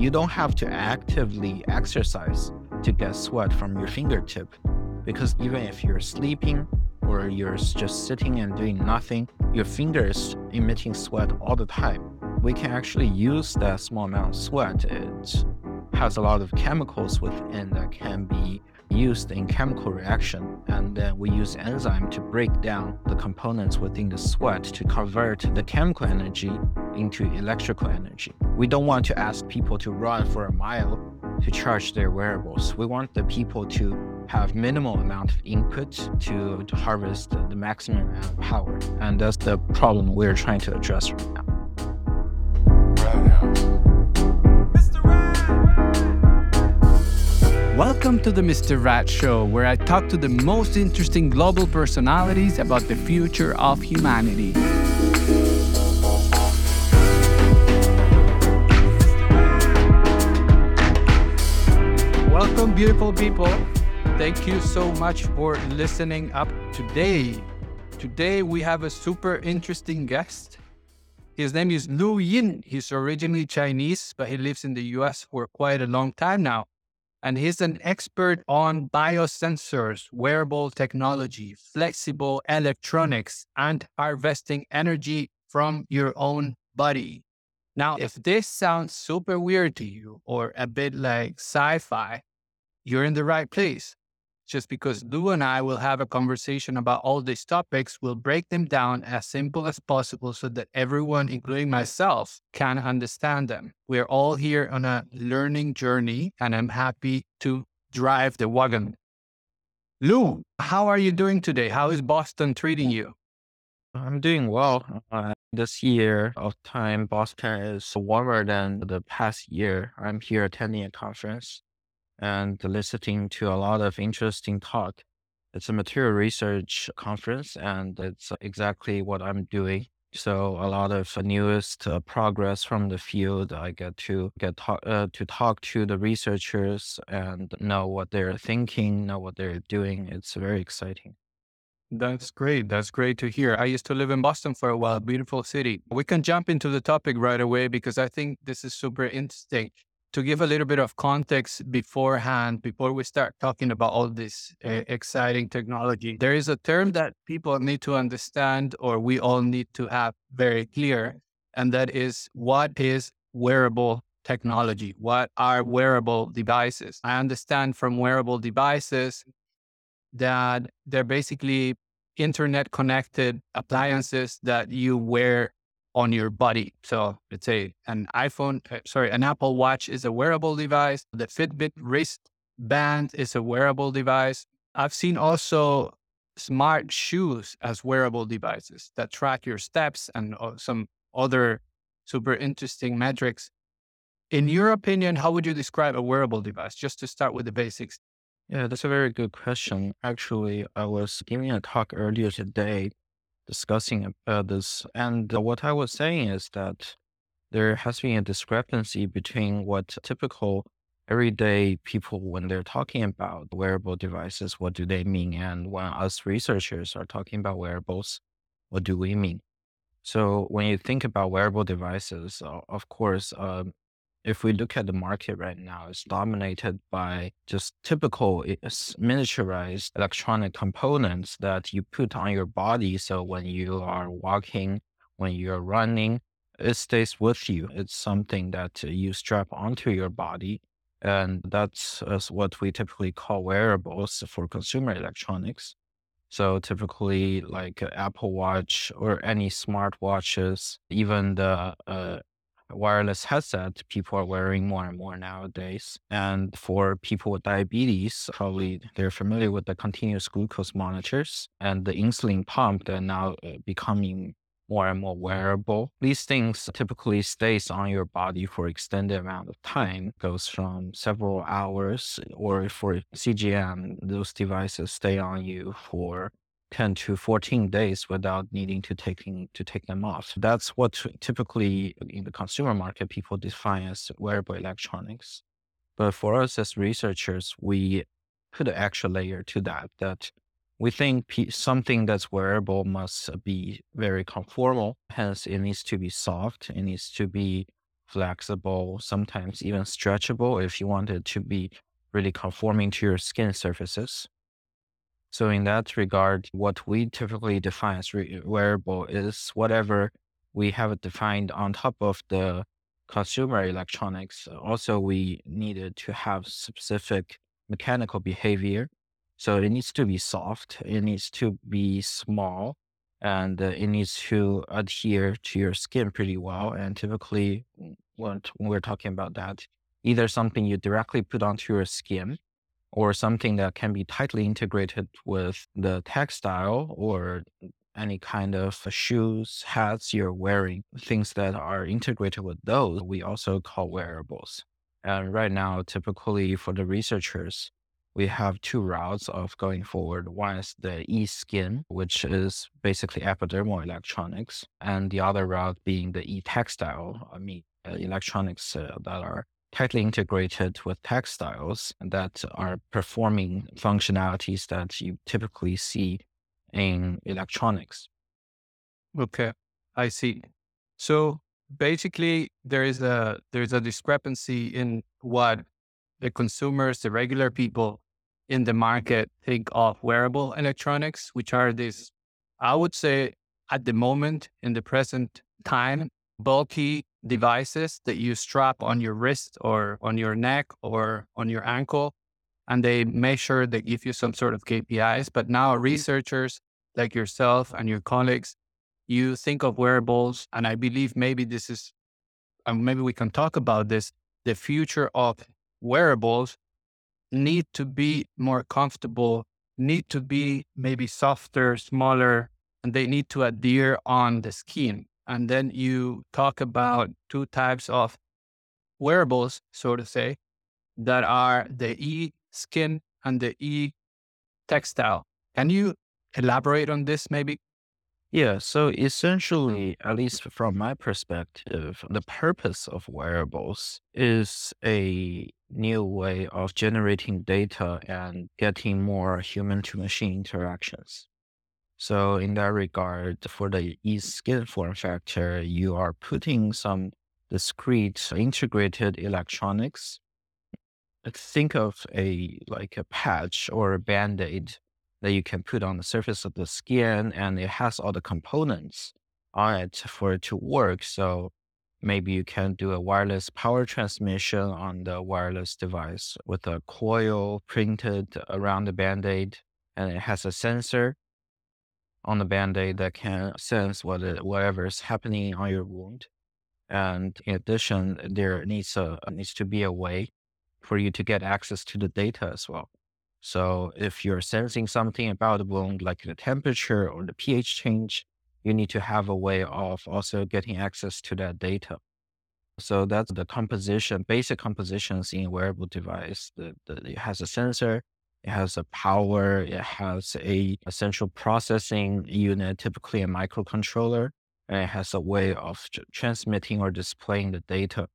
you don't have to actively exercise to get sweat from your fingertip. Because even if you're sleeping or you're just sitting and doing nothing, your fingers emitting sweat all the time. We can actually use that small amount of sweat. It has a lot of chemicals within that can be used in chemical reaction and then we use enzyme to break down the components within the sweat to convert the chemical energy into electrical energy. We don't want to ask people to run for a mile to charge their wearables. We want the people to have minimal amount of input to, to harvest the, maximum amount of power. And that's the problem we're trying to address right now. Welcome to the Mizter Rad Show, where I talk to the most interesting global personalities about the future of humanity. Welcome, beautiful people. Thank you so much for listening up today. Today, we have a super interesting guest. His name is Lu Yin. He's originally Chinese, but he lives in the US for quite a long time now and he's an expert on biosensors, wearable technology, flexible electronics, and harvesting energy from your own body. Now, if this sounds super weird to you or a bit like sci fi, you're in the right place just because Lu and I will have a conversation about all these topics, we'll break them down as simple as possible so that everyone, including myself, can understand them. We're all here on a learning journey, and I'm happy to drive the wagon. Lu, how are you doing today? How is Boston treating you? I'm doing well. Uh, this year of time, Boston is warmer than the past year. I'm here attending a conference and listening to a lot of interesting talk. It's a material research conference, and it's exactly what I'm doing. So a lot of newest uh, progress from the field. I get to get uh, to talk to the researchers and know what they're thinking, know what they're doing. It's very exciting. That's great. That's great to hear. I used to live in Boston for a while, beautiful city. We can jump into the topic right away because I think this is super interesting to give a little bit of context beforehand, before we start talking about all this uh, exciting technology, there is a term that people need to understand, or we all need to have very clear, and that is what is wearable technology? What are wearable devices? I understand from wearable devices that they're basically internet connected appliances that you wear on your body. So let's say an iPhone, uh, sorry, an Apple Watch is a wearable device. The Fitbit wrist band is a wearable device. I've seen also smart shoes as wearable devices that track your steps and uh, some other super interesting metrics. In your opinion, how would you describe a wearable device? Just to start with the basics. Yeah, that's a very good question. Actually, I was giving a talk earlier today discussing about this. And what I was saying is that there has been a discrepancy between what typical everyday people, when they're talking about wearable devices, what do they mean? And when us researchers are talking about wearables, what do we mean? So when you think about wearable devices, of course, um, if we look at the market right now, it's dominated by just typical miniaturized electronic components that you put on your body. So when you are walking, when you're running, it stays with you. It's something that you strap onto your body. And that's what we typically call wearables for consumer electronics. So typically, like Apple Watch or any smart watches, even the uh, wireless headset people are wearing more and more nowadays. And for people with diabetes, probably they're familiar with the continuous glucose monitors and the insulin pump that are now uh, becoming more and more wearable. These things typically stays on your body for extended amount of time, goes from several hours, or for CGM, those devices stay on you for 10 to 14 days without needing to taking to take them off. That's what typically in the consumer market people define as wearable electronics. But for us as researchers, we put an extra layer to that that we think something that's wearable must uh, be very conformal. Hence, it needs to be soft. It needs to be flexible, sometimes even stretchable if you want it to be really conforming to your skin surfaces. So in that regard, what we typically define as re- wearable is whatever we have defined on top of the consumer electronics. Also, we needed to have specific mechanical behavior. So it needs to be soft. It needs to be small and uh, it needs to adhere to your skin pretty well. And typically, when we're talking about that, either something you directly put onto your skin or something that can be tightly integrated with the textile or any kind of shoes, hats you're wearing, things that are integrated with those, we also call wearables. And right now, typically for the researchers, we have two routes of going forward. One is the e-skin, which is basically epidermal electronics, and the other route being the e-textile, I mean, uh, electronics uh, that are tightly integrated with textiles that are performing functionalities that you typically see in electronics. Okay, I see. So basically, there is a there's a discrepancy in what the consumers, the regular people in the market think of wearable electronics, which are these, I would say, at the moment in the present time, bulky devices that you strap on your wrist or on your neck or on your ankle. And they measure, they give you some sort of KPIs. But now mm-hmm. researchers like yourself and your colleagues, you think of wearables. And I believe maybe this is, and maybe we can talk about this, the future of wearables need to be more comfortable, need to be maybe softer, smaller, and they need to adhere on the skin. And then you talk about two types of wearables, so to say, that are the e skin and the e textile. Can you elaborate on this maybe? Yeah, so essentially, at least from my perspective, the purpose of wearables is a new way of generating data and getting more human to machine interactions. So in that regard, for the e-skin form factor, you are putting some discrete integrated electronics. Think of a like a patch or a band-aid that you can put on the surface of the skin and it has all the components on it for it to work. So maybe you can do a wireless power transmission on the wireless device with a coil printed around the band-aid and it has a sensor on the band-aid that can sense what it, whatever is happening on your wound. And in addition, there needs a needs to be a way for you to get access to the data as well. So if you're sensing something about the wound, like the temperature or the pH change, you need to have a way of also getting access to that data. So that's the composition, basic compositions in a wearable device. The, the, it has a sensor, it has a power. It has a, central processing unit, typically a microcontroller, and it has a way of tr- transmitting or displaying the data.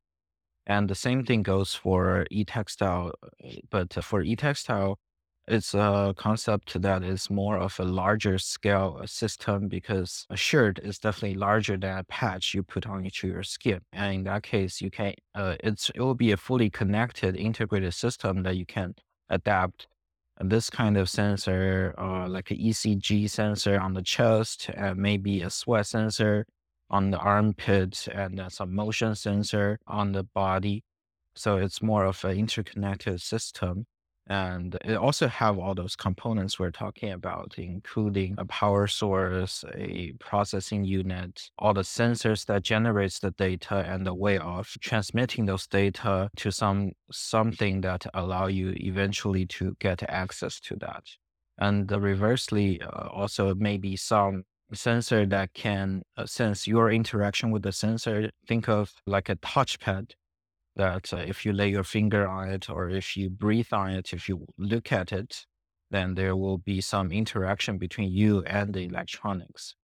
And the same thing goes for e-textile, but for e-textile, it's a concept that is more of a larger scale system because a shirt is definitely larger than a patch you put on each of your skin. And in that case, you can, uh, it's, it will be a fully connected, integrated system that you can adapt this kind of sensor, uh, like an ECG sensor on the chest, maybe a sweat sensor on the armpit, and uh, some motion sensor on the body. So it's more of an interconnected system. And it also have all those components we're talking about, including a power source, a processing unit, all the sensors that generates the data and the way of transmitting those data to some something that allow you eventually to get access to that. And reversely, uh, also maybe some sensor that can uh, sense your interaction with the sensor. Think of like a touchpad that uh, if you lay your finger on it or if you breathe on it, if you look at it, then there will be some interaction between you and the electronics.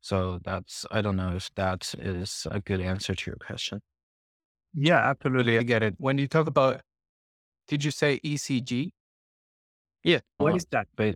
So that's, I don't know if that is a good answer to your question. Yeah, absolutely. I get it. When you talk about, did you say ECG? Yeah. What uh, is that? Ba-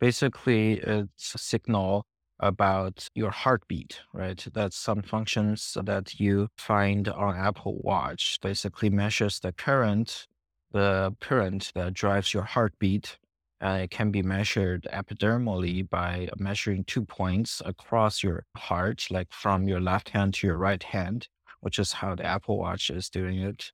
basically, it's a signal about your heartbeat, right? That's some functions that you find on Apple Watch. Basically measures the current, the current that drives your heartbeat. And it can be measured epidermally by measuring two points across your heart, like from your left hand to your right hand, which is how the Apple Watch is doing it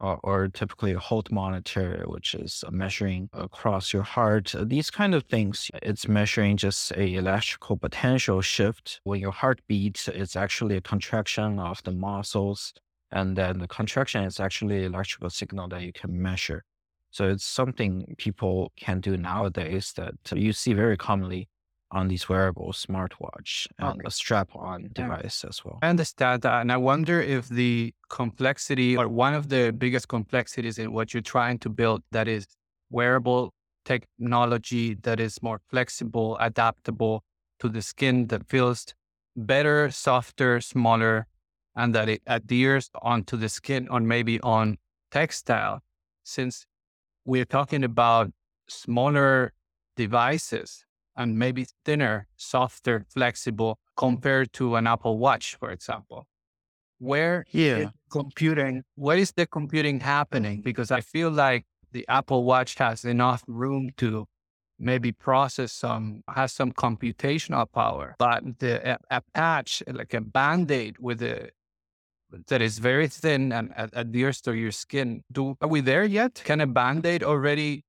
or, or typically a Holter monitor, which is measuring across your heart. Uh, These kind of things, it's measuring just a electrical potential shift. When your heart beats, it's actually a contraction of the muscles. And then the contraction is actually electrical signal that you can measure. So it's something people can do nowadays that you see very commonly on these wearable smartwatch and Okay. a strap-on Yeah. device as well. I understand that. And I wonder if the complexity or one of the biggest complexities in what you're trying to build that is wearable technology that is more flexible, adaptable to the skin that feels better, softer, smaller, and that it adheres onto the skin or maybe on textile. Since we're talking about smaller devices and maybe thinner, softer, flexible compared to an Apple Watch, for example. Where Yeah. is computing, where is the computing happening? Because I feel like the Apple Watch has enough room to maybe process some, has some computational power, but the a, a patch, like a band-aid with a that is very thin and adheres to your skin. Do are we there yet? Can a band-aid already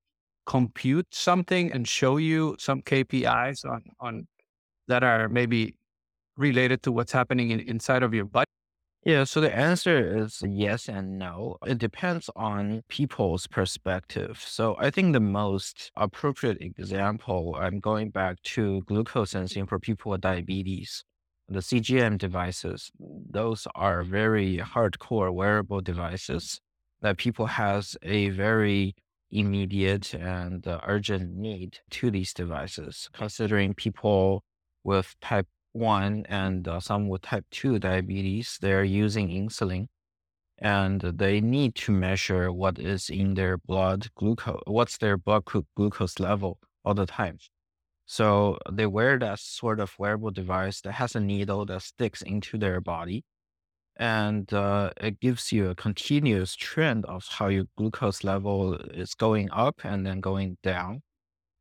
compute something and show you some KPIs on on that are maybe related to what's happening in, inside of your body? Yeah, so the answer is yes and no. It depends on people's perspective. So I think the most appropriate example, I'm going back to glucose sensing for people with diabetes. The CGM devices, those are very hardcore wearable devices that people has a very immediate and uh, urgent need to these devices, considering people with type 1 and uh, some with type 2 diabetes, they're using insulin and they need to measure what is in their blood glucose, what's their blood glu- glucose level all the time. So they wear that sort of wearable device that has a needle that sticks into their body. And uh, it gives you a continuous trend of how your glucose level is going up and then going down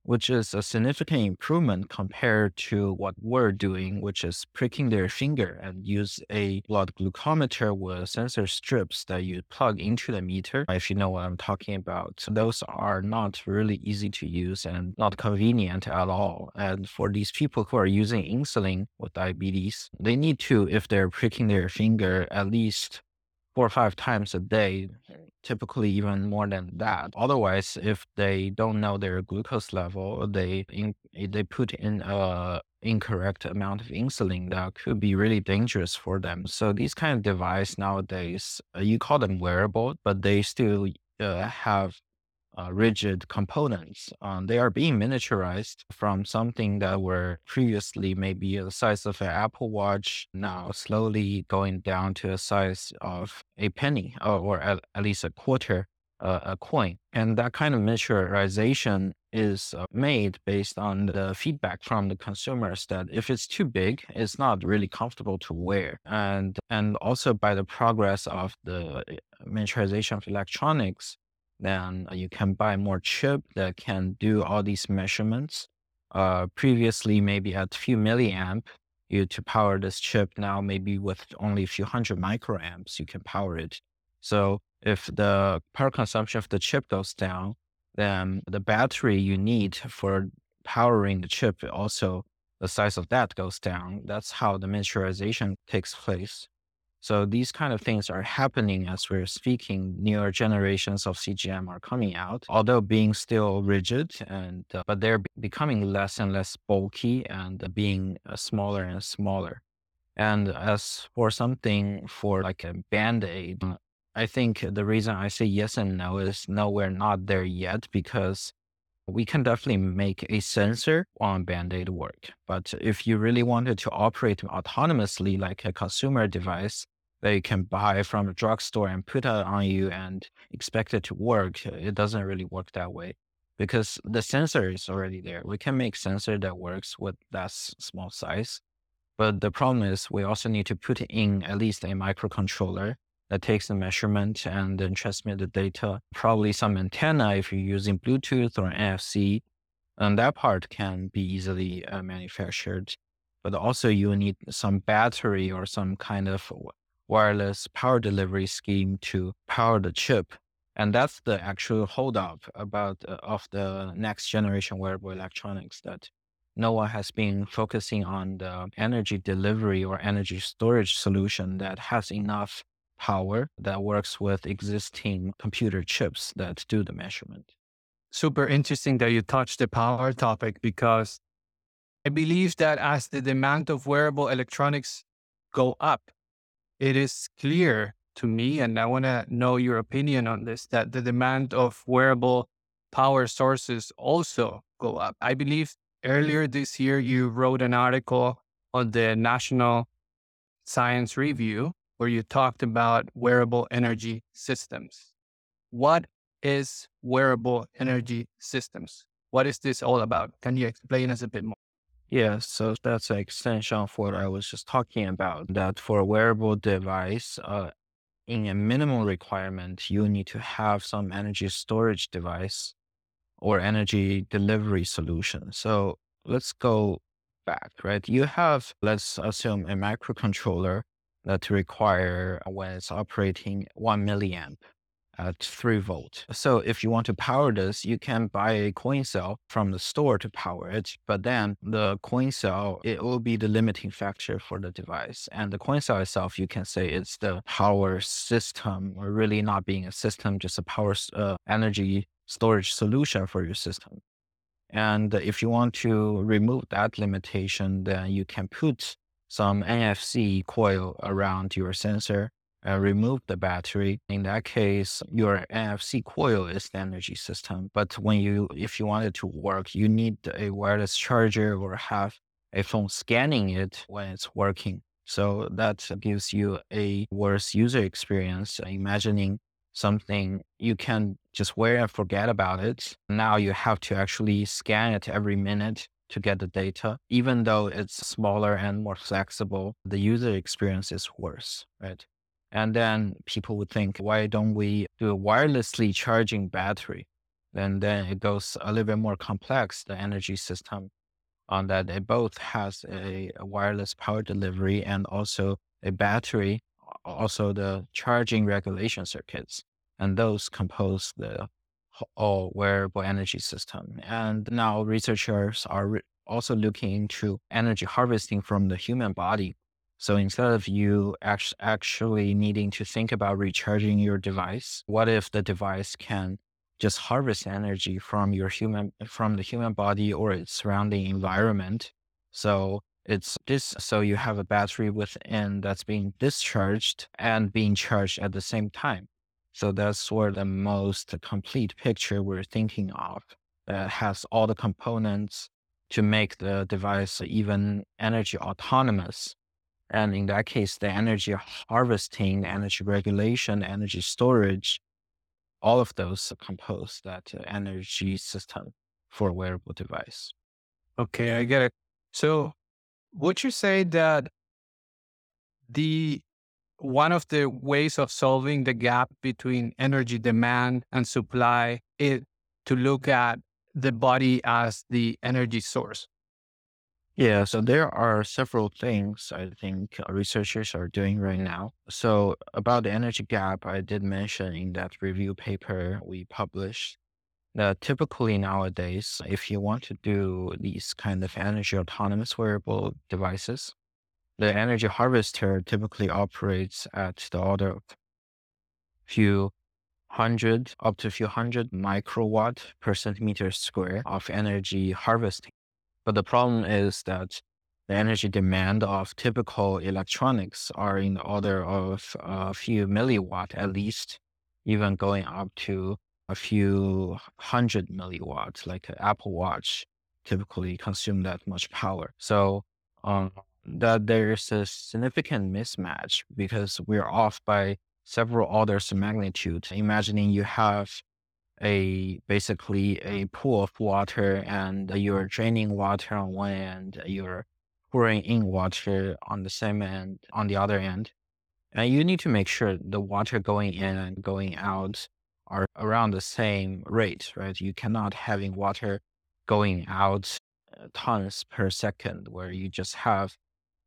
which is a significant improvement compared to what we're doing, which is pricking their finger and use a blood glucometer with sensor strips that you plug into the meter. If you know what I'm talking about, those are not really easy to use and not convenient at all. And for these people who are using insulin with diabetes, they need to, if they're pricking their finger, at least four or five times a day, typically even more than that. Otherwise, if they don't know their glucose level, they in, they put in a incorrect amount of insulin that could be really dangerous for them. So these kind of device nowadays, uh, you call them wearable, but they still uh, have uh, rigid components. Um, they are being miniaturized from something that were previously maybe the size of an Apple Watch, now slowly going down to a size of a penny or, or at, at least a quarter uh, a coin. And that kind of miniaturization is uh, made based on the feedback from the consumers that if it's too big, it's not really comfortable to wear. And and also by the progress of the uh, miniaturization of electronics, then you can buy more chip that can do all these measurements. Uh, previously, maybe at few milliamp, you to power this chip. Now, maybe with only a few hundred microamps, you can power it. So if the power consumption of the chip goes down, then the battery you need for powering the chip also the size of that goes down. That's how the miniaturization takes place. So these kind of things are happening as we're speaking. Newer generations of CGM are coming out, although being still rigid, and uh, but they're becoming less and less bulky and uh, being uh, smaller and smaller. And as for something for like a band aid, I think the reason I say yes and no is no, we're not there yet because we can definitely make a sensor on Band-Aid work. But if you really wanted to operate autonomously like a consumer device that you can buy from a drugstore and put it on you and expect it to work, it doesn't really work that way. because the sensor is already there. We can make sensor that works with that small size. But the problem is we also need to put in at least a microcontroller that takes the measurement and then transmit the data. Probably some antenna if you're using Bluetooth or NFC, and that part can be easily uh, manufactured. But also you need some battery or some kind of wireless power delivery scheme to power the chip. And that's the actual holdup about uh, of the next generation wearable electronics that no one has been focusing on the energy delivery or energy storage solution that has enough power that works with existing computer chips that do the measurement. Super interesting that you touched the power topic because I believe that as the demand of wearable electronics go up, it is clear to me, and I want to know your opinion on this, that the demand of wearable power sources also go up. I believe earlier this year you wrote an article on the National Science Review where you talked about wearable energy systems. What is wearable energy systems? What is this all about? Can you explain us a bit more? Yeah, so that's an extension of what I was just talking about. That for a wearable device, uh, in a minimal requirement, you need to have some energy storage device or energy delivery solution. So let's go back, right? You have, let's assume a microcontroller that require when it's operating one milliamp at three volt. So if you want to power this, you can buy a coin cell from the store to power it. But then the coin cell, it will be the limiting factor for the device. And the coin cell itself, you can say it's the power system, or really not being a system, just a power uh, energy storage solution for your system. And if you want to remove that limitation, then you can put some NFC coil around your sensor and remove the battery. In that case, your NFC coil is the energy system. But when you, if you want it to work, you need a wireless charger or have a phone scanning it when it's working. So that gives you a worse user experience. Uh, imagining something you can just wear and forget about it. Now you have to actually scan it every minute to get the data. Even though it's smaller and more flexible, the user experience is worse, right? And then people would think, why don't we do a wirelessly charging battery? And then it goes a little bit more complex, the energy system on that it both has a, a wireless power delivery and also a battery, also the charging regulation circuits. And those compose the wh- all oh, wearable energy system. And now researchers are re- also looking into energy harvesting from the human body. So instead of you act- actually needing to think about recharging your device, what if the device can just harvest energy from your human from the human body or its surrounding environment. So it's this so you have a battery within that's being discharged and being charged at the same time. So that's where the most complete picture we're thinking of that has all the components to make the device even energy autonomous. And in that case, the energy harvesting, energy regulation, energy storage, all of those compose that energy system for wearable device. Okay, I get it. So, would you say that the one of the ways of solving the gap between energy demand and supply is to look at the body as the energy source? Yeah, so there are several things I think uh, researchers are doing right now. So, about the energy gap, I did mention in that review paper we published that typically nowadays, if you want to do these kind of energy autonomous wearable devices, the energy harvester typically operates at the order of few hundred up to a few hundred microwatt per centimeter square of energy harvesting. But the problem is that the energy demand of typical electronics are in the order of a few milliwatt at least, even going up to a few hundred milliwatts, like Apple Watch typically consume that much power. So um, that there's a significant mismatch because we're off by several orders of magnitude. Imagining you have a basically a pool of water and you're draining water on one end, you're pouring in water on the same end on the other end. And you need to make sure the water going in and going out are around the same rate, right? You cannot having water going out uh, tons per second where you just have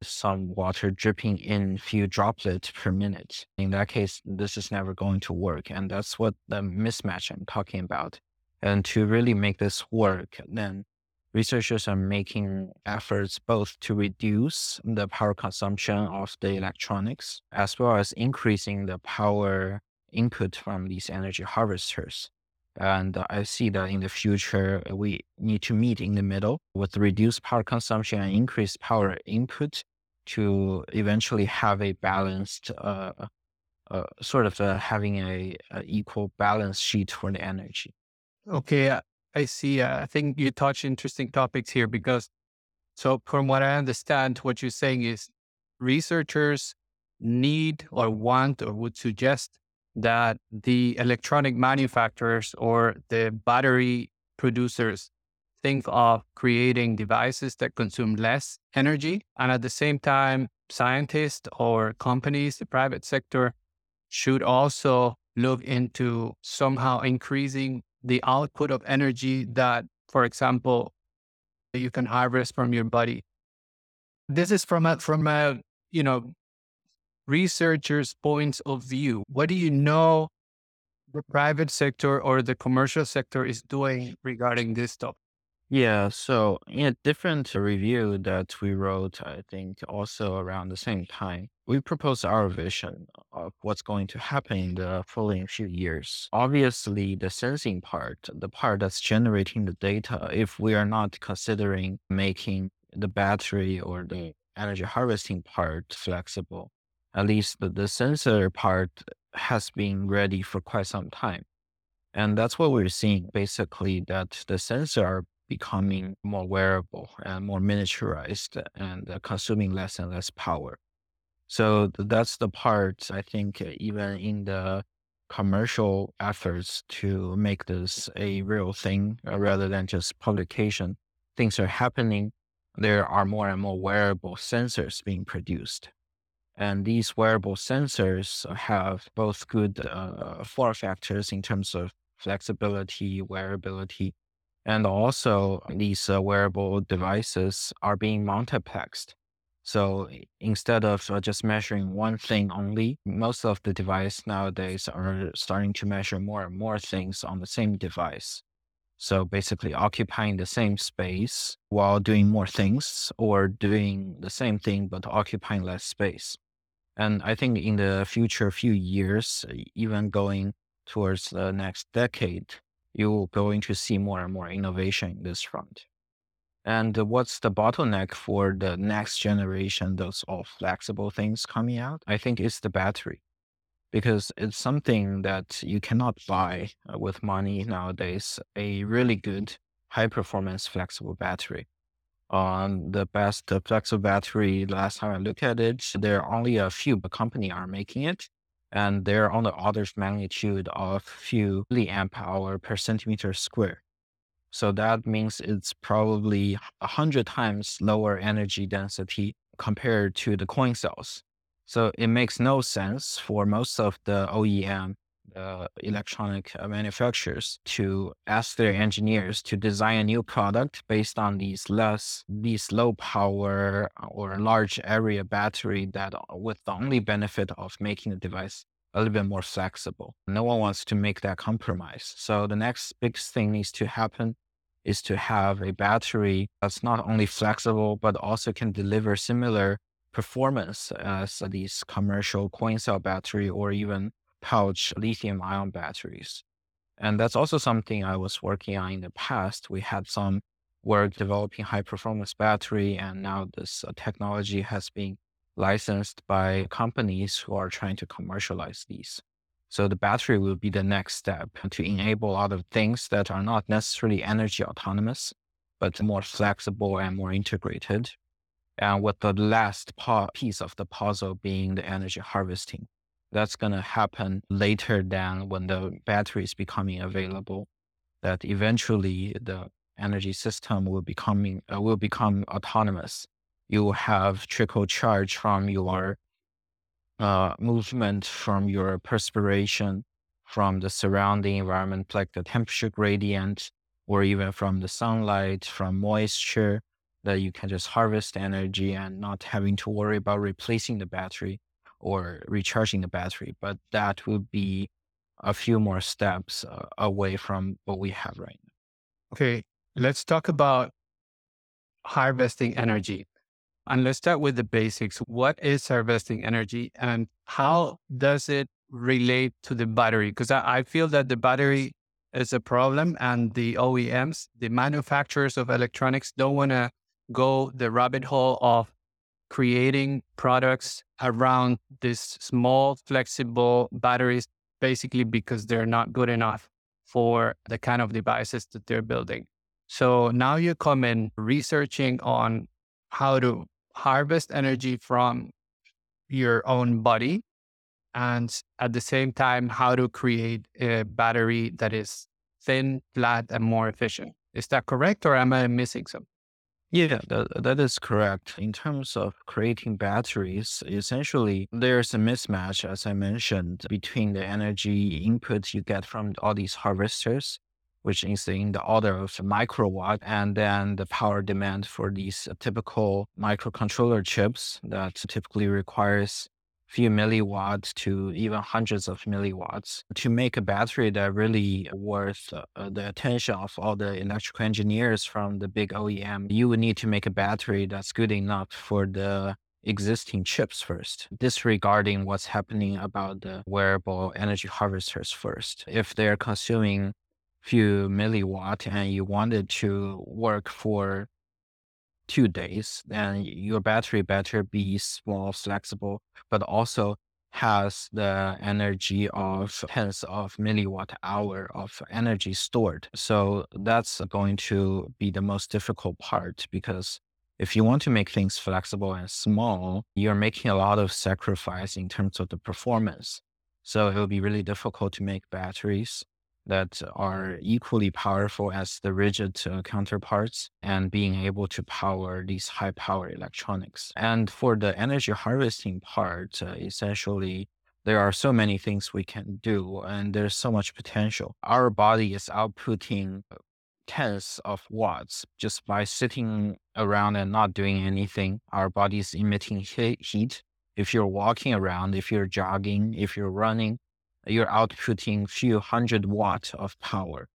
some water dripping in few droplets per minute. In that case, this is never going to work. And that's what the mismatch I'm talking about. And to really make this work, then researchers are making efforts both to reduce the power consumption of the electronics as well as increasing the power input from these energy harvesters. And I see that in the future, we need to meet in the middle with reduced power consumption and increased power input to eventually have a balanced, uh, uh, sort of uh, having a, a, equal balance sheet for the energy. Okay, I see. I think you touch interesting topics here because, so from what I understand, what you're saying is researchers need or want or would suggest that the electronic manufacturers or the battery producers think of creating devices that consume less energy. And at the same time, scientists or companies, the private sector, should also look into somehow increasing the output of energy that, for example, you can harvest from your body. This is from a, from a, you know, researcher's points of view. What do you know the private sector or the commercial sector is doing regarding this topic? Yeah, so in a different review that we wrote, I think also around the same time, we proposed our vision of what's going to happen in the following few years. Obviously, the sensing part, the part that's generating the data, if we are not considering making the battery or the energy harvesting part flexible, at least the, the sensor part has been ready for quite some time. And that's what we're seeing basically that the sensor becoming more wearable and more miniaturized and uh, consuming less and less power. So that's the part I think uh, even in the commercial efforts to make this a real thing uh, rather than just publication, things are happening. There are more and more wearable sensors being produced. And these wearable sensors have both good uh, form factors in terms of flexibility, wearability, and also, these uh, wearable devices are being multiplexed. So instead of uh, just measuring one thing only, most of the device nowadays are starting to measure more and more things on the same device. So basically occupying the same space while doing more things or doing the same thing but occupying less space. And I think in the future few years, even going towards the next decade, you're going to see more and more innovation in this front. And what's the bottleneck for the next generation, those all flexible things coming out? I think it's the battery because it's something that you cannot buy uh, with money nowadays. A really good high performance flexible battery. Um, the best flexible battery, last time I looked at it, there are only a few company are making it and they're on the order of magnitude of few milliamp hour per centimeter square. So that means it's probably a hundred times lower energy density compared to the coin cells. So it makes no sense for most of the OEM uh, electronic uh, manufacturers to ask their engineers to design a new product based on these less these low power or large area battery that uh, with the only benefit of making the device a little bit more flexible. No one wants to make that compromise. So the next big thing needs to happen is to have a battery that's not only flexible but also can deliver similar performance as these commercial coin cell battery or even pouch lithium ion batteries. And that's also something I was working on in the past. We had some work developing high performance battery, and now this uh, technology has been licensed by companies who are trying to commercialize these. So the battery will be the next step to enable other things that are not necessarily energy autonomous, but more flexible and more integrated. And with the last piece of the puzzle being the energy harvesting. That's going to happen later than when the battery is becoming available. That eventually the energy system will becoming uh, will become autonomous. You will have trickle charge from your uh, movement, from your perspiration, from the surrounding environment, like the temperature gradient, or even from the sunlight, from moisture, that you can just harvest energy and not having to worry about replacing the battery or recharging the battery. But that would be a few more steps uh, away from what we have right now. Okay, let's talk about harvesting energy. And let's start with the basics. What is harvesting energy and how does it relate to the battery? Because I, I feel that the battery is a problem and the OEMs, the manufacturers of electronics, don't want to go the rabbit hole of creating products around these small, flexible batteries, basically because they're not good enough for the kind of devices that they're building. So now you come in researching on how to harvest energy from your own body and at the same time how to create a battery that is thin, flat, and more efficient. Is that correct or am I missing something? Yeah, that, that is correct. In terms of creating batteries, essentially there's a mismatch, as I mentioned, between the energy input you get from all these harvesters, which is in the order of microwatt, and then the power demand for these typical microcontroller chips that typically requires few milliwatts to even hundreds of milliwatts to make a battery that really worth uh, the attention of all the electrical engineers from the big OEM. You would need to make a battery that's good enough for the existing chips first, disregarding what's happening about the wearable energy harvesters first. If they're consuming few milliwatt and you wanted to work for two days, then your battery better be small, flexible, but also has the energy of tens of milliwatt hour of energy stored. So that's going to be the most difficult part because if you want to make things flexible and small, you're making a lot of sacrifice in terms of the performance. So it will be really difficult to make batteries that are equally powerful as the rigid uh, counterparts and being able to power these high power electronics. And for the energy harvesting part, uh, essentially, there are so many things we can do and there's so much potential. Our body is outputting tens of watts just by sitting around and not doing anything. Our body is emitting heat. If you're walking around, if you're jogging, if you're running, you're outputting few hundred watts of power.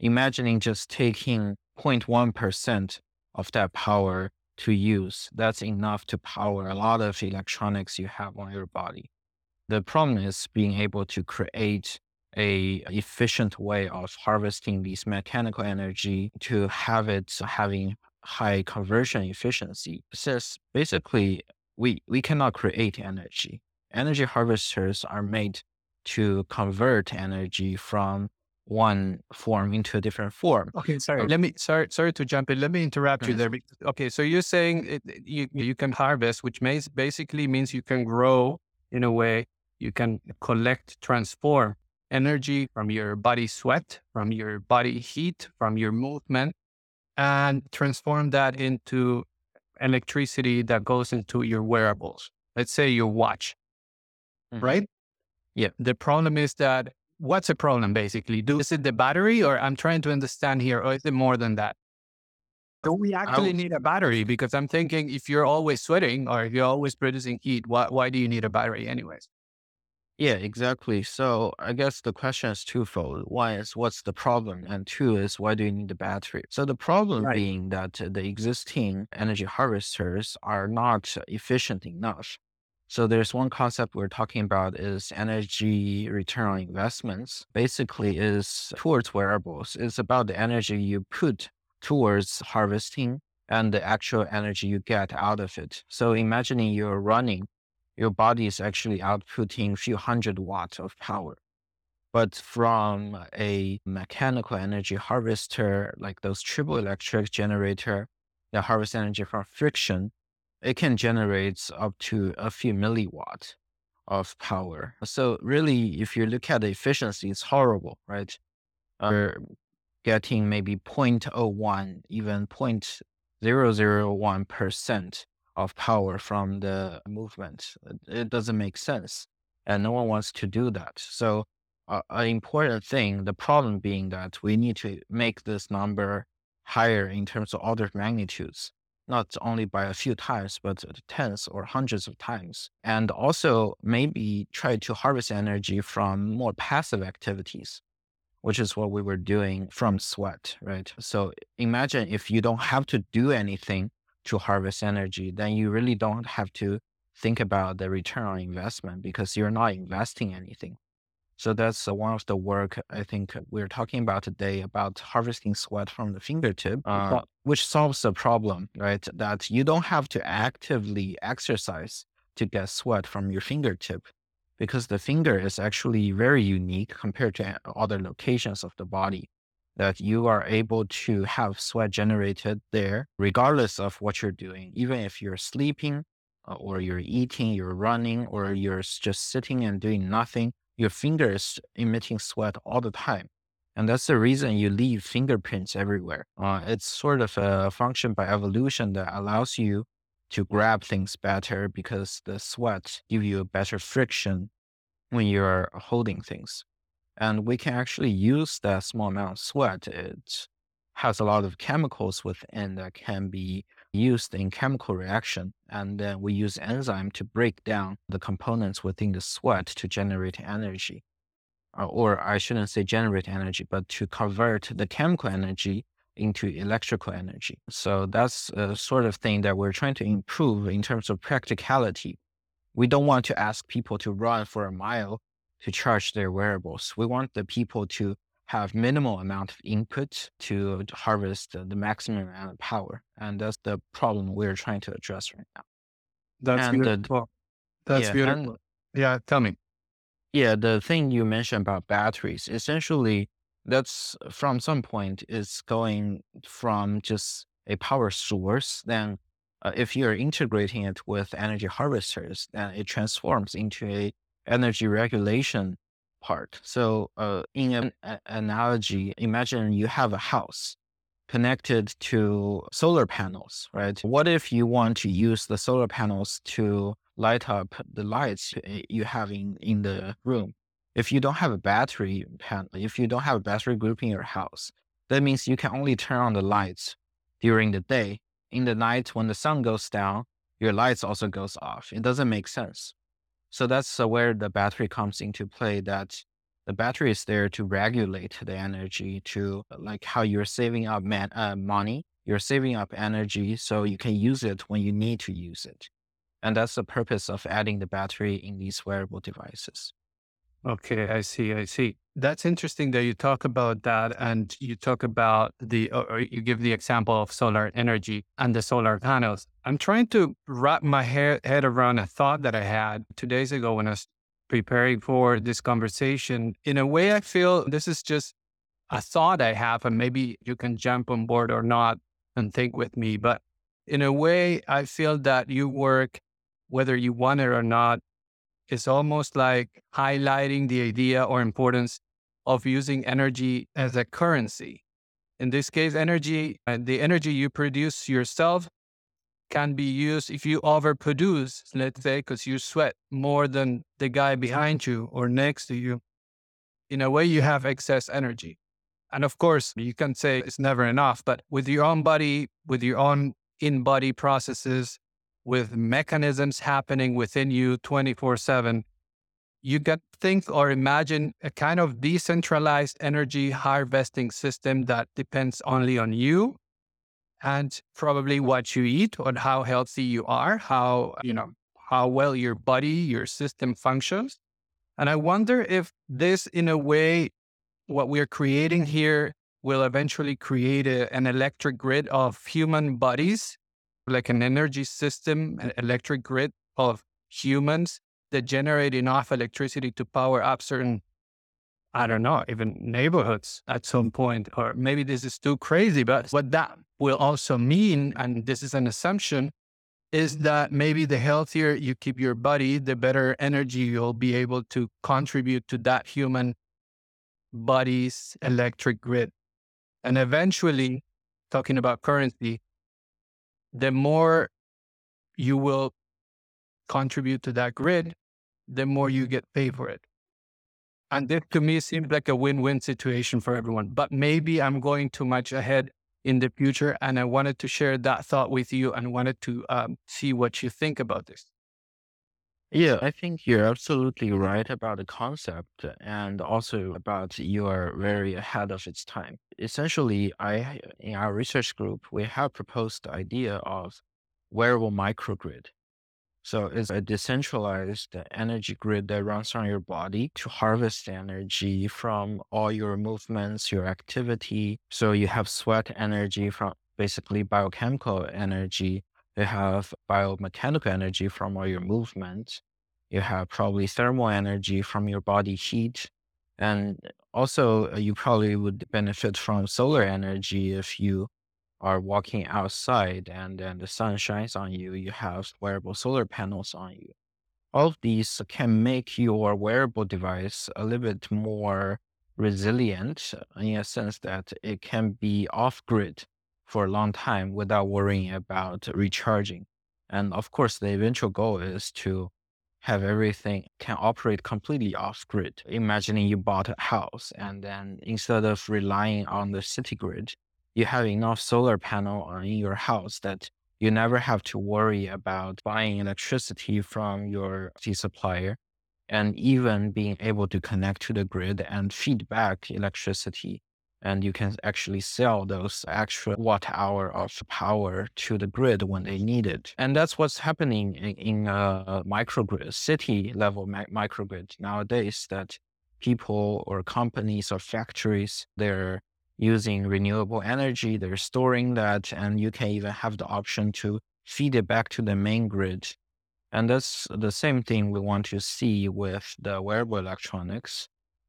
Imagining just taking 0.1% of that power to use, that's enough to power a lot of electronics you have on your body. The problem is being able to create a efficient way of harvesting this mechanical energy to have it having high conversion efficiency. Since basically we, we cannot create energy. Energy harvesters are made to convert energy from one form into a different form. Okay, sorry. Let me sorry sorry to jump in. Let me interrupt you there. Okay, so you're saying it, you you can harvest, which means basically means you can grow in a way. You can collect, transform energy from your body sweat, from your body heat, from your movement, and transform that into electricity that goes into your wearables. Let's say your watch, mm-hmm. right? Yeah. The problem is that what's the problem basically? Do is it the battery or I'm trying to understand here, or is it more than that? Do we actually need a battery? Because I'm thinking if you're always sweating or if you're always producing heat, why, why do you need a battery anyways? Yeah, exactly. So I guess the question is twofold. One is what's the problem? And two is why do you need the battery? So the problem right. being that the existing energy harvesters are not efficient enough. So there's one concept we're talking about is energy return on investments. Basically is towards wearables. It's about the energy you put towards harvesting and the actual energy you get out of it. So imagining you're running, your body is actually outputting a few hundred watts of power. But from a mechanical energy harvester, like those triboelectric generator that harvest energy from friction, it can generate up to a few milliwatts of power. So really, if you look at the efficiency, it's horrible, right? We're getting maybe 0.01, even 0.001% of power from the movement. It doesn't make sense. And no one wants to do that. So uh, an important thing, the problem being that we need to make this number higher in terms of order of magnitudes, not only by a few times, but tens or hundreds of times. And also maybe try to harvest energy from more passive activities, which is what we were doing from sweat, right? So imagine if you don't have to do anything to harvest energy, then you really don't have to think about the return on investment because you're not investing anything. So that's uh, one of the work I think we're talking about today about harvesting sweat from the fingertip, uh, which solves the problem, right? That you don't have to actively exercise to get sweat from your fingertip because the finger is actually very unique compared to other locations of the body that you are able to have sweat generated there regardless of what you're doing even if you're sleeping uh, or you're eating you're running or you're just sitting and doing nothing your fingers emitting sweat all the time. And that's the reason you leave fingerprints everywhere. Uh, it's sort of a function by evolution that allows you to grab things better because the sweat give you a better friction when you're holding things. And we can actually use that small amount of sweat. It has a lot of chemicals within that can be used in chemical reaction. And then we use enzyme to break down the components within the sweat to generate energy. Or, uh, or I shouldn't say generate energy, but to convert the chemical energy into electrical energy. So that's a sort of thing that we're trying to improve in terms of practicality. We don't want to ask people to run for a mile to charge their wearables. We want the people to have minimal amount of input to harvest the, the maximum amount of power. And that's the problem we're trying to address right now. That's and beautiful. The, that's yeah, beautiful. And, yeah, tell me. Yeah, the thing you mentioned about batteries, essentially, that's from some point is going from just a power source. Then, uh, if you're integrating it with energy harvesters, then it transforms into a energy regulation part. So, uh, in an analogy, imagine you have a house connected to solar panels, right? What if you want to use the solar panels to light up the lights you have in, in the room? If you don't have a battery panel, if you don't have a battery group in your house, that means you can only turn on the lights during the day. In the night, when the sun goes down, your lights also goes off. It doesn't make sense. So that's uh, where the battery comes into play. That the battery is there to regulate the energy to uh, like how you're saving up man, uh, money, you're saving up energy so you can use it when you need to use it. And that's the purpose of adding the battery in these wearable devices. Okay, I see. I see. That's interesting that you talk about that and you talk about the, uh, or you give the example of solar energy and the solar panels. I'm trying to wrap my head around a thought that I had two days ago when I was preparing for this conversation. In a way, I feel this is just a thought I have, and maybe you can jump on board or not and think with me. But in a way, I feel that you work, whether you want it or not, is almost like highlighting the idea or importance of using energy as a currency. In this case, energy, uh, the energy you produce yourself can be used if you overproduce, let's say, because you sweat more than the guy behind you or next to you. In a way, you have excess energy. And of course, you can say it's never enough, but with your own body, with your own in body processes, with mechanisms happening within you 24 7, you can think or imagine a kind of decentralized energy harvesting system that depends only on you and probably what you eat or how healthy you are, how, you know, how well your body, your system functions. And I wonder if this, in a way, what we're creating here will eventually create a, an electric grid of human bodies like an energy system, an electric grid of humans that generate enough electricity to power up certain, I don't know, even neighborhoods at some mm. point. Or maybe this is too crazy, but what that will also mean, and this is an assumption, is mm-hmm. that maybe the healthier you keep your body, the better energy you'll be able to contribute to that human body's electric grid. And eventually, talking about currency, the more you will contribute to that grid, the more you get paid for it. And this to me seems like a win win situation for everyone. But maybe I'm going too much ahead in the future. And I wanted to share that thought with you and wanted to um, see what you think about this. Yeah, I think you're absolutely right about the concept and also about you are very ahead of its time. Essentially, I in our research group, we have proposed the idea of wearable microgrid. So it's a decentralized energy grid that runs on your body to harvest energy from all your movements, your activity. So you have sweat energy from basically biochemical energy. You have biomechanical energy from all your movements. You have probably thermal energy from your body heat. And also, uh, you probably would benefit from solar energy if you are walking outside and then the sun shines on you, you have wearable solar panels on you. All of these can make your wearable device a little bit more resilient in a sense that it can be off grid for a long time without worrying about recharging. And of course, the eventual goal is to have everything can operate completely off grid. Imagining you bought a house and then instead of relying on the city grid, you have enough solar panel in your house that you never have to worry about buying electricity from your supplier and even being able to connect to the grid and feed back electricity. And you can actually sell those extra watt hour of power to the grid when they need it. And that's what's happening in, in a microgrid, city level mi- microgrid nowadays that people or companies or factories, they're using renewable energy. They're storing that, and you can even have the option to feed it back to the main grid. And that's the same thing we want to see with the wearable electronics.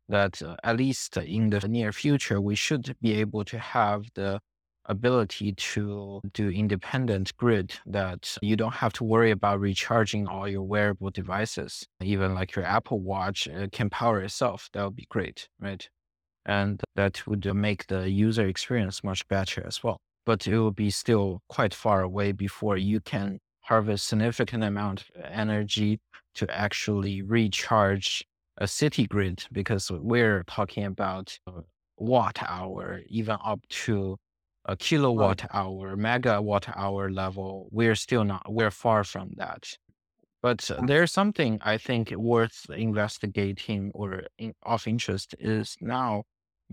That uh, at least in the near future, we should be able to have the ability to do independent grid that you don't have to worry about recharging all your wearable devices. Even like your Apple Watch can power itself. That would be great, right? And that would uh, make the user experience much better as well. But it will be still quite far away before you can harvest significant amount of energy to actually recharge a city grid because we're talking about uh, watt hour, even up to a kilowatt hour, megawatt hour level. We're still not, we're far from that. But uh, mm. there's something I think worth investigating or in, of interest is now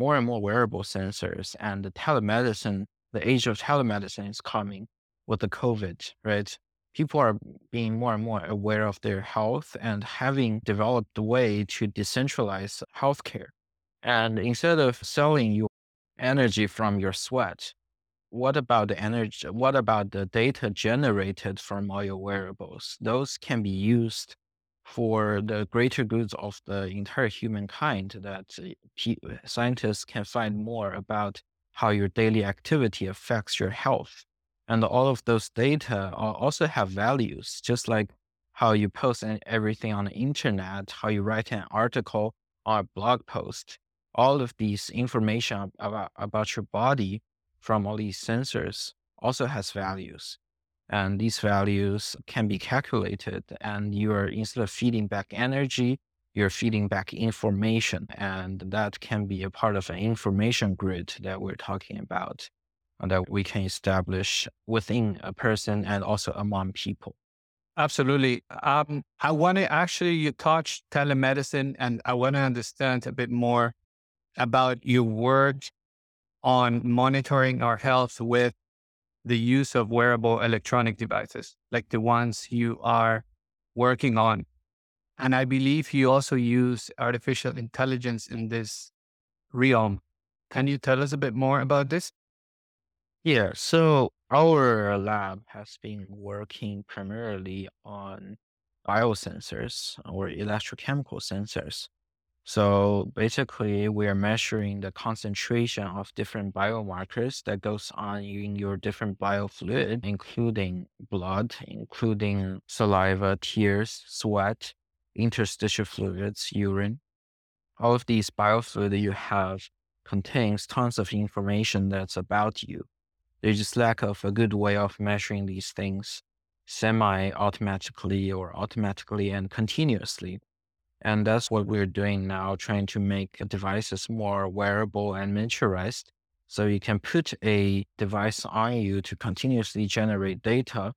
more and more wearable sensors and the telemedicine, the age of telemedicine is coming with the COVID, right? People are being more and more aware of their health and having developed a way to decentralize healthcare. And instead of selling you energy from your sweat, what about the energy? What about the data generated from all your wearables? Those can be used for the greater goods of the entire humankind that uh, scientists can find more about how your daily activity affects your health. And all of those data also have values, just like how you post everything on the internet, how you write an article or a blog post. All of these information about, about your body from all these sensors also has values and these values can be calculated and you're instead of feeding back energy you're feeding back information and that can be a part of an information grid that we're talking about that we can establish within a person and also among people. Absolutely. Um, i want to actually you touch telemedicine and i want to understand a bit more about your work on monitoring our health with the use of wearable electronic devices, like the ones you are working on. And I believe you also use artificial intelligence in this realm. Can you tell us a bit more about this? Yeah, so our lab has been working primarily on biosensors or electrochemical sensors. So basically, we are measuring the concentration of different biomarkers that goes on in your different biofluid, including blood, including saliva, tears, sweat, interstitial fluids, urine. All of these biofluid that you have contains tons of information that's about you. There's just lack of a good way of measuring these things semi-automatically or automatically and continuously. And that's what we're doing now, trying to make devices more wearable and miniaturized. So you can put a device on you to continuously generate data,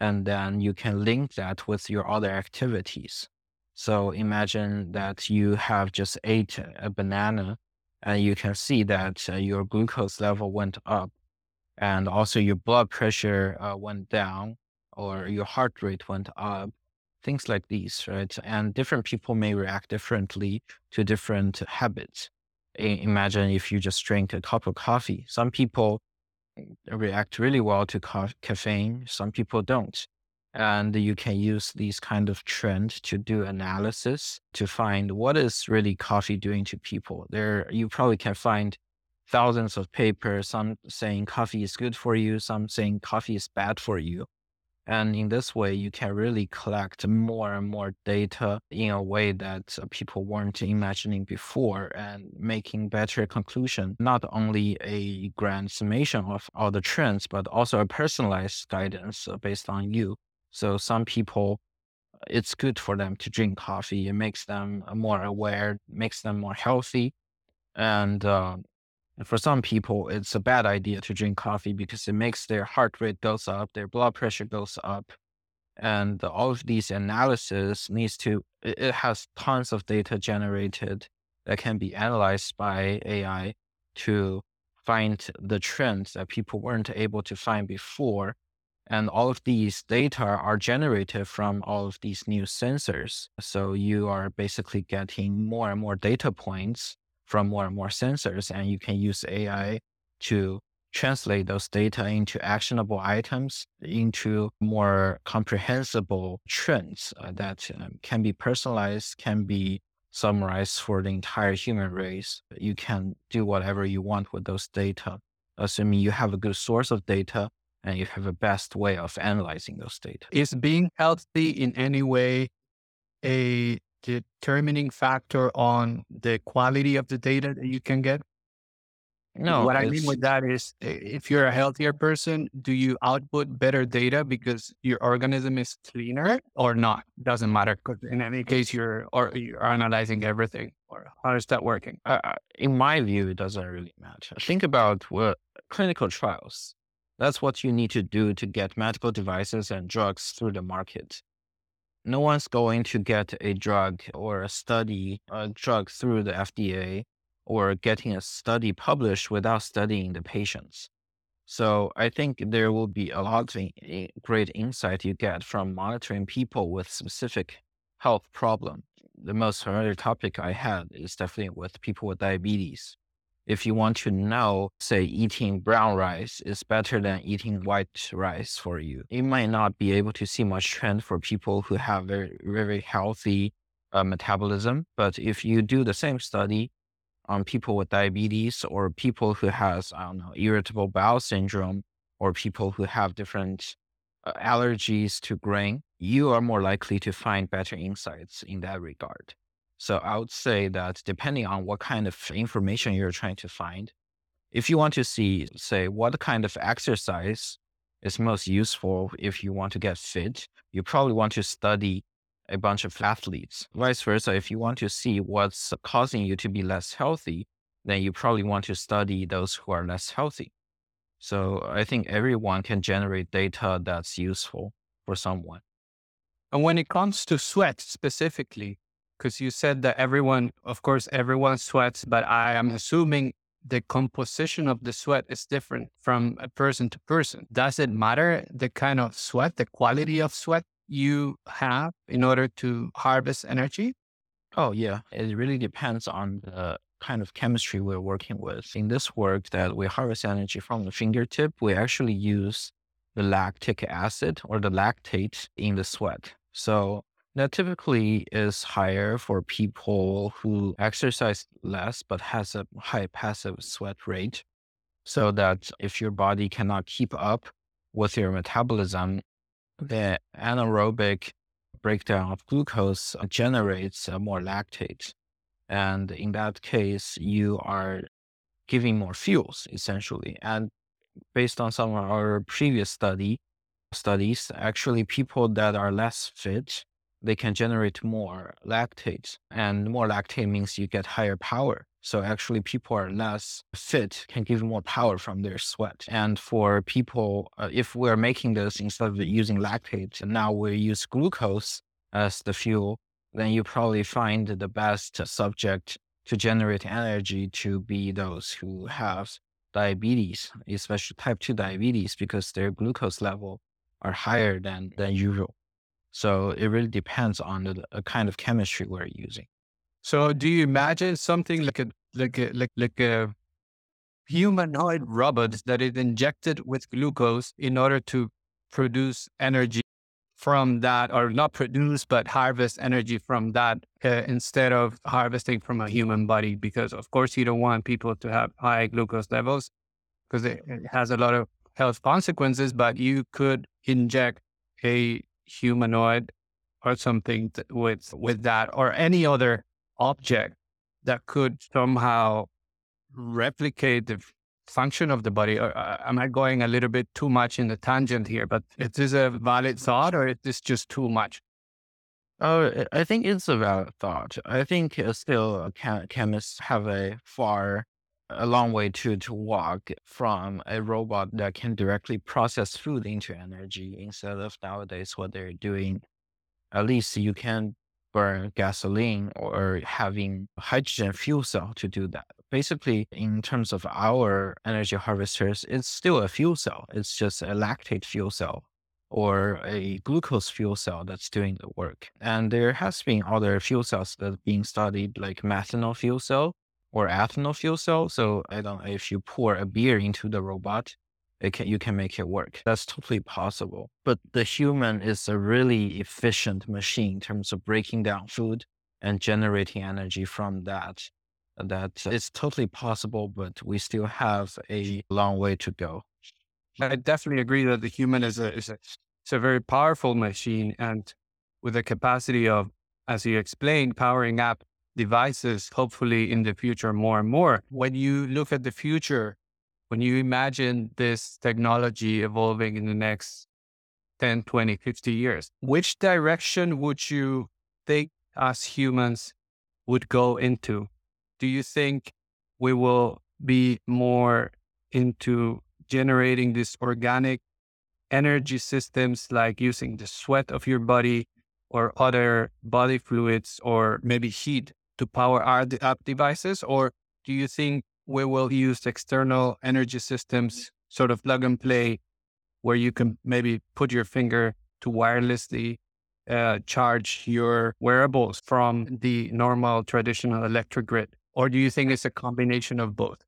and then you can link that with your other activities. So imagine that you have just ate a banana and you can see that uh, your glucose level went up and also your blood pressure uh, went down or your heart rate went up things like these, right? And different people may react differently to different habits. imagine if you just drink a cup of coffee. Some people react really well to ca- caffeine, some people don't. And you can use these kind of trends to do analysis to find what is really coffee doing to people. There, you probably can find thousands of papers, some saying coffee is good for you, some saying coffee is bad for you. And in this way, you can really collect more and more data in a way that uh, people weren't imagining before and making better conclusion, not only a grand summation of all the trends, but also a personalized guidance uh, based on you. So some people, it's good for them to drink coffee. It makes them more aware, makes them more healthy. And uh, for some people, it's a bad idea to drink coffee because it makes their heart rate goes up, their blood pressure goes up. And all of these analysis needs to, it has tons of data generated that can be analyzed by AI to find the trends that people weren't able to find before. And all of these data are generated from all of these new sensors. So you are basically getting more and more data points from more and more sensors, and you can use AI to translate those data into actionable items, into more comprehensible trends uh, that um, can be personalized, can be summarized for the entire human race. You can do whatever you want with those data, assuming you have a good source of data and you have a best way of analyzing those data. Is being healthy in any way a determining factor on the quality of the data that you can get? No, what I mean with that is if you're a healthier person, do you output better data because your organism is cleaner or not? Doesn't matter because in any case you're or you're analyzing everything. Or how is that working? Uh, uh, in my view, it doesn't really matter. Think about what clinical trials. That's what you need to do to get medical devices and drugs through the market no one's going to get a drug or a study a drug through the FDA or getting a study published without studying the patients. So I think there will be a lot of great insight you get from monitoring people with specific health problem. The most familiar topic I had is definitely with people with diabetes if you want to know, say, eating brown rice is better than eating white rice for you, you might not be able to see much trend for people who have very, very healthy uh, metabolism. But if you do the same study on people with diabetes or people who has, I don't know, irritable bowel syndrome or people who have different uh, allergies to grain, you are more likely to find better insights in that regard. So I would say that depending on what kind of information you're trying to find, if you want to see, say, what kind of exercise is most useful if you want to get fit, you probably want to study a bunch of athletes. Vice versa, if you want to see what's causing you to be less healthy, then you probably want to study those who are less healthy. So I think everyone can generate data that's useful for someone. And when it comes to sweat specifically, because you said that everyone, of course, everyone sweats, but I am assuming the composition of the sweat is different from a person to person. Does it matter the kind of sweat, the quality of sweat you have in order to harvest energy? Oh, yeah. It really depends on the kind of chemistry we're working with. In this work that we harvest energy from the fingertip, we actually use the lactic acid or the lactate in the sweat. So That typically is higher for people who exercise less but has a high passive sweat rate. So that if your body cannot keep up with your metabolism, the anaerobic breakdown of glucose generates more lactate. And in that case, you are giving more fuels essentially. And based on some of our previous study studies, actually people that are less fit, they can generate more lactate. And more lactate means you get higher power. So actually, people are less fit, can give more power from their sweat. And for people, uh, if we're making this instead of using lactate, and now we use glucose as the fuel, then you probably find the best subject to generate energy to be those who have diabetes, especially type 2 diabetes, because their glucose level are higher than, than usual. So it really depends on the, the kind of chemistry we're using. So, do you imagine something like a like a like like a humanoid robot that is injected with glucose in order to produce energy from that, or not produce but harvest energy from that uh, instead of harvesting from a human body? Because of course, you don't want people to have high glucose levels because it, it has a lot of health consequences. But you could inject a humanoid or something with with that or any other object that could somehow replicate the function of the body. Or, uh, am I going a little bit too much in the tangent here? But is this a valid thought or is this just too much? Oh, I think it's a valid thought. I think uh, still chem- chemists have a far, a long way to, to walk from a robot that can directly process food into energy instead of nowadays what they're doing. At least you can burn gasoline or having hydrogen fuel cell to do that. Basically, in terms of our energy harvesters, it's still a fuel cell. It's just a lactate fuel cell or a glucose fuel cell that's doing the work. And there has been other fuel cells that are being studied, like methanol fuel cell or ethanol fuel cell. So I don't know if you pour a beer into the robot, can, you can make it work. That's totally possible. But the human is a really efficient machine in terms of breaking down food and generating energy from that. That is totally possible, but we still have a long way to go. I definitely agree that the human is a, is a, it's a very powerful machine and with the capacity of, as you explained, powering up devices, hopefully in the future more and more. When you look at the future, when you imagine this technology evolving in the next 10, 20, 50 years, which direction would you think us humans would go into? Do you think we will be more into generating these organic energy systems like using the sweat of your body or other body fluids or maybe heat to power our up devices? Or do you think we will use external energy systems, sort of plug and play, where you can maybe put your finger to wirelessly uh, charge your wearables from the normal traditional electric grid? Or do you think it's a combination of both?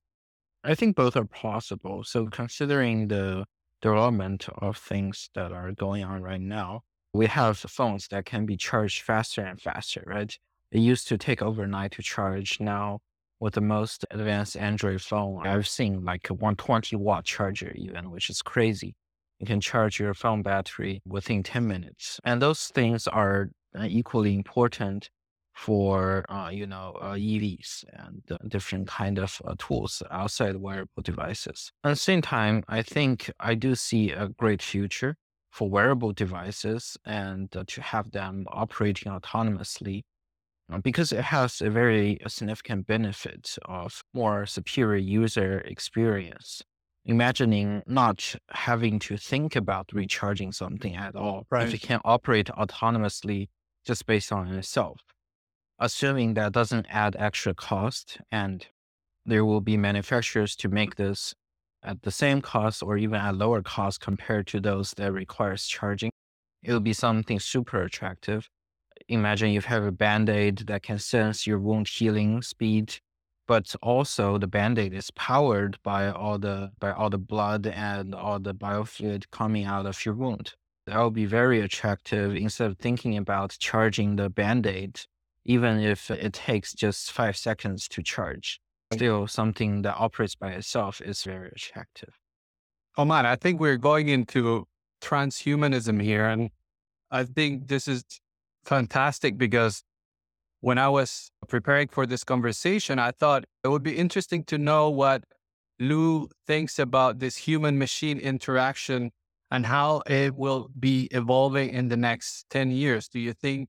I think both are possible. So, considering the development of things that are going on right now, we have phones that can be charged faster and faster, right? It used to take overnight to charge. Now with the most advanced Android phone I've seen, like a 120 watt charger, even, which is crazy. You can charge your phone battery within 10 minutes. And those things are uh, equally important for, uh, you know, uh, EVs and uh, different kind of uh, tools outside wearable devices. At the same time, I think I do see a great future for wearable devices and uh, to have them operating autonomously Uh, because it has a very significant benefit of more superior user experience. Imagining not having to think about recharging something at all, right. if it can operate autonomously just based on itself, assuming that doesn't add extra cost and there will be manufacturers to make this at the same cost or even at lower cost compared to those that requires charging. It will be something super attractive imagine you have a band-aid that can sense your wound healing speed but also the band-aid is powered by all the by all the blood and all the biofluid coming out of your wound That would be very attractive instead of thinking about charging the band aid, even if it takes just five seconds to charge. Still, something that operates by itself is very attractive. Oh man, I think we're going into transhumanism here. And I think this is fantastic because when I was preparing for this conversation, I thought it would be interesting to know what Lu thinks about this human machine interaction and how it will be evolving in the next 10 years. Do you think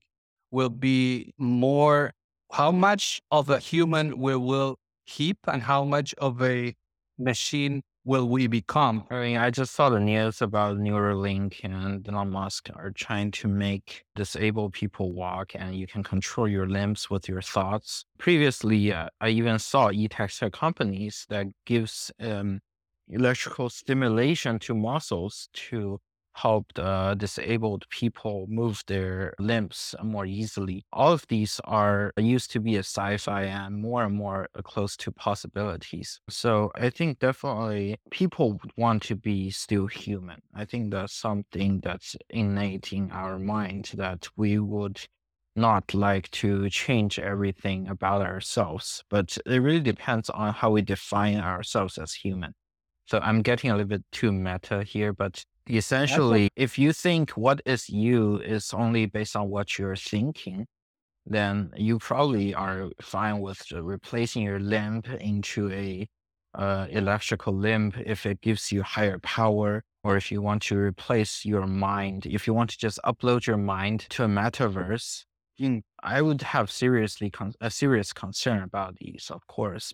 will be more, how much of a human we will keep and how much of a machine will we become? I mean, I just saw the news about Neuralink and Elon Musk are trying to make disabled people walk and you can control your limbs with your thoughts. Previously, uh, I even saw e-textile companies that gives um, electrical stimulation to muscles to helped uh, disabled people move their limbs more easily. All of these are used to be a sci-fi and more and more uh, close to possibilities. So I think definitely people want to be still human. I think that's something that's innate in our mind that we would not like to change everything about ourselves, but it really depends on how we define ourselves as human. So I'm getting a little bit too meta here, but essentially, if you think what is you is only based on what you're thinking, then you probably are fine with replacing your limb into a uh, electrical limb if it gives you higher power, or if you want to replace your mind, if you want to just upload your mind to a metaverse. I would have seriously con- a serious concern about these. Of course,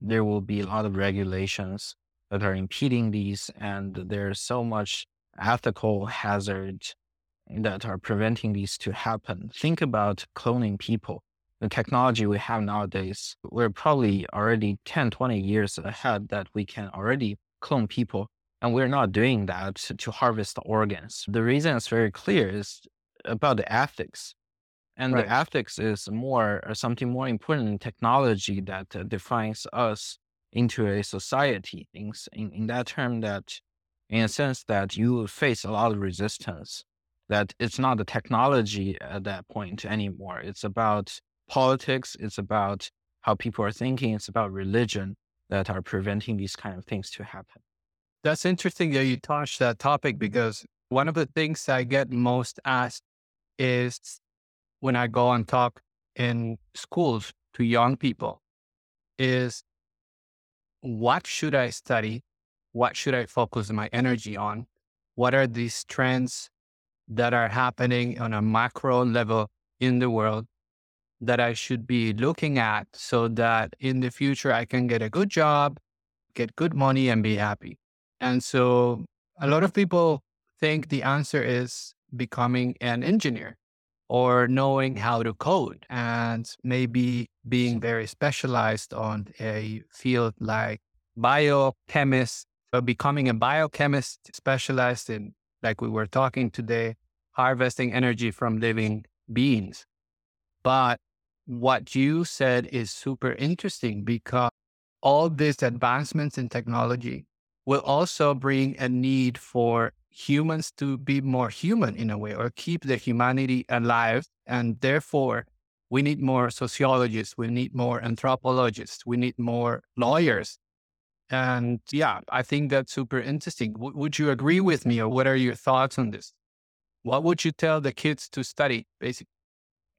there will be a lot of regulations that are impeding these, and there's so much ethical hazard that are preventing these to happen. Think about cloning people. The technology we have nowadays, we're probably already 10, 20 years ahead that we can already clone people. And we're not doing that to harvest the organs. The reason is very clear is about the ethics. And right. the ethics is more something more important in technology that defines us into a society in, in, in that term that in a sense that you will face a lot of resistance that it's not the technology at that point anymore. It's about politics it's about how people are thinking it's about religion that are preventing these kind of things to happen. That's interesting that you touched that topic mm-hmm. because one of the things i get most asked is when i go and talk in schools to young people is what should I study? What should I focus my energy on? What are these trends that are happening on a macro level in the world that I should be looking at so that in the future I can get a good job, get good money, and be happy? And so a lot of people think the answer is becoming an engineer or knowing how to code and maybe being very specialized on a field like biochemist, or becoming a biochemist specialized in, like we were talking today, harvesting energy from living beings. But what you said is super interesting because all these advancements in technology will also bring a need for humans to be more human in a way or keep the humanity alive. And therefore, we need more sociologists, we need more anthropologists, we need more lawyers. And yeah, I think that's super interesting. W- would you agree with me or what are your thoughts on this? What would you tell the kids to study, basically?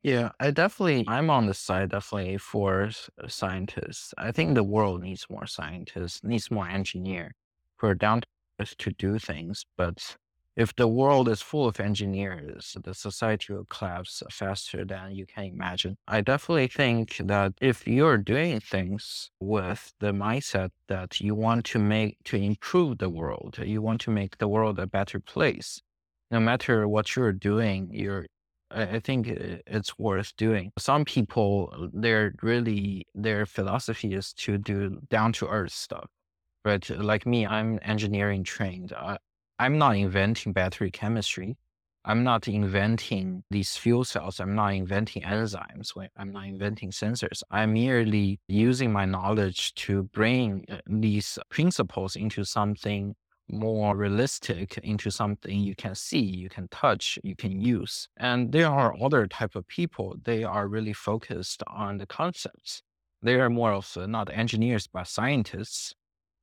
Yeah, I definitely, I'm on the side definitely for scientists. I think the world needs more scientists, needs more engineer are down to do things. But if the world is full of engineers, the society will collapse faster than you can imagine. I definitely think that if you're doing things with the mindset that you want to make to improve the world, you want to make the world a better place, no matter what you're doing, you're I think it's worth doing. Some people, they're really, their philosophy is to do down to earth stuff. But like me, I'm engineering trained. I, I'm not inventing battery chemistry. I'm not inventing these fuel cells. I'm not inventing enzymes. I'm not inventing sensors. I'm merely using my knowledge to bring uh, these principles into something more realistic into something you can see, you can touch, you can use. And there are other type of people. They are really focused on the concepts. They are more of uh, not engineers but scientists.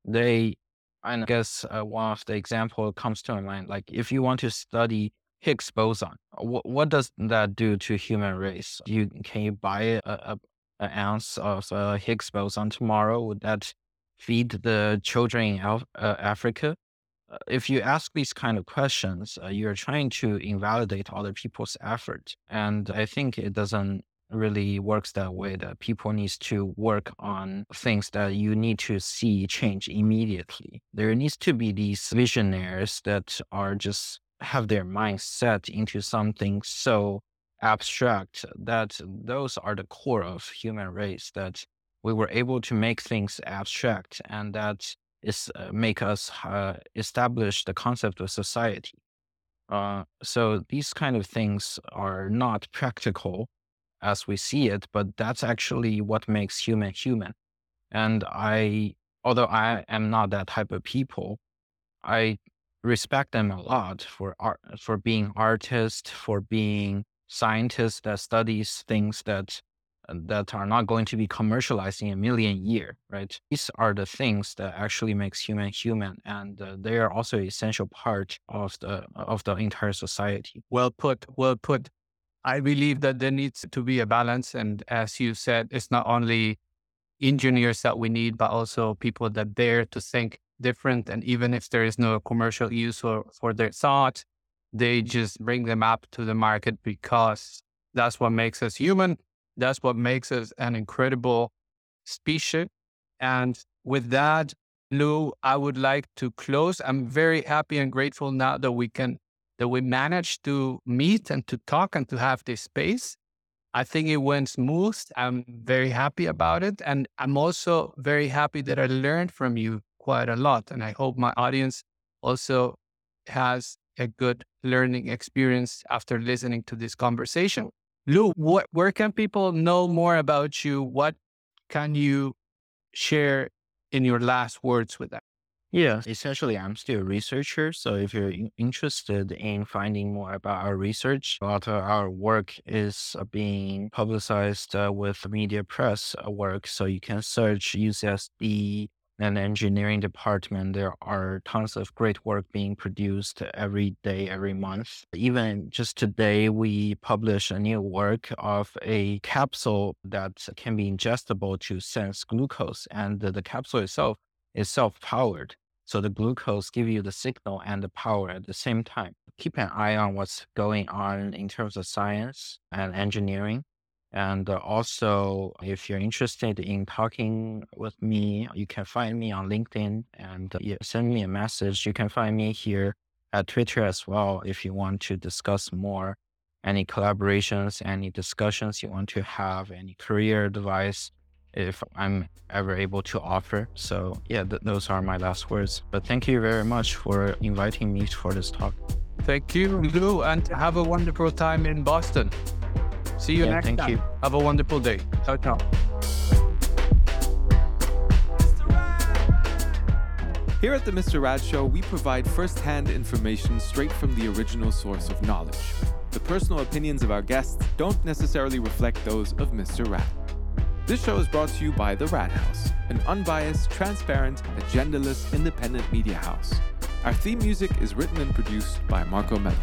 They, I guess uh, one of the example comes to my mind. Like if you want to study Higgs boson, what, what does that do to human race? You can you buy a, a an ounce of uh, Higgs boson tomorrow? Would that feed the children in Af- uh, Africa? Uh, if you ask these kind of questions, uh, you're trying to invalidate other people's effort. And I think it doesn't really works that way that people needs to work on things that you need to see change immediately. There needs to be these visionaries that are just have their mind set into something so abstract that those are the core of human race that we were able to make things abstract and that is uh, make us uh, establish the concept of society. Uh, so these kind of things are not practical as we see it, but that's actually what makes human human. And I, although I am not that type of people, I respect them a lot for art, for being artists, for being scientists that studies things that that are not going to be commercialized in a million year, right? These are the things that actually makes human human, and uh, they are also essential part of the of the entire society. Well put. Well put. I believe that there needs to be a balance, and as you said, it's not only engineers that we need, but also people that dare to think different. And even if there is no commercial use for, for their thought, they just bring them up to the market because that's what makes us human that's what makes us an incredible species. And with that, Lu, I would like to close. I'm very happy and grateful now that we can that we managed to meet and to talk and to have this space. I think it went smooth. I'm very happy about it. And I'm also very happy that I learned from you quite a lot. And I hope my audience also has a good learning experience after listening to this conversation. Lu, where can people know more about you? What can you share in your last words with them? Yeah, essentially, I'm still a researcher. So if you're interested in finding more about our research, a lot of our work is uh, being publicized uh, with media press uh, work. So you can search UCSD and engineering department, there are tons of great work being produced every day, every month. Even just today, we publish a new work of a capsule that can be ingestible to sense glucose, and the, the capsule itself is self-powered. So the glucose give you the signal and the power at the same time. Keep an eye on what's going on in terms of science and engineering. And uh, also, if you're interested in talking with me, you can find me on LinkedIn and uh, send me a message. You can find me here at Twitter as well if you want to discuss more, any collaborations, any discussions you want to have, any career advice, if I'm ever able to offer. So, yeah, th- those are my last words. But thank you very much for inviting me for this talk. Thank you, Lu, and have a wonderful time in Boston. See you yeah, next thank time. You. Have a wonderful day. Ciao, ciao. Here at the Mizter Rad Show, we provide first hand information straight from the original source of knowledge. The personal opinions of our guests don't necessarily reflect those of Mizter Rad. This show is brought to you by The Rad House, an unbiased, transparent, agendaless, independent media house. Our theme music is written and produced by Marco Mello.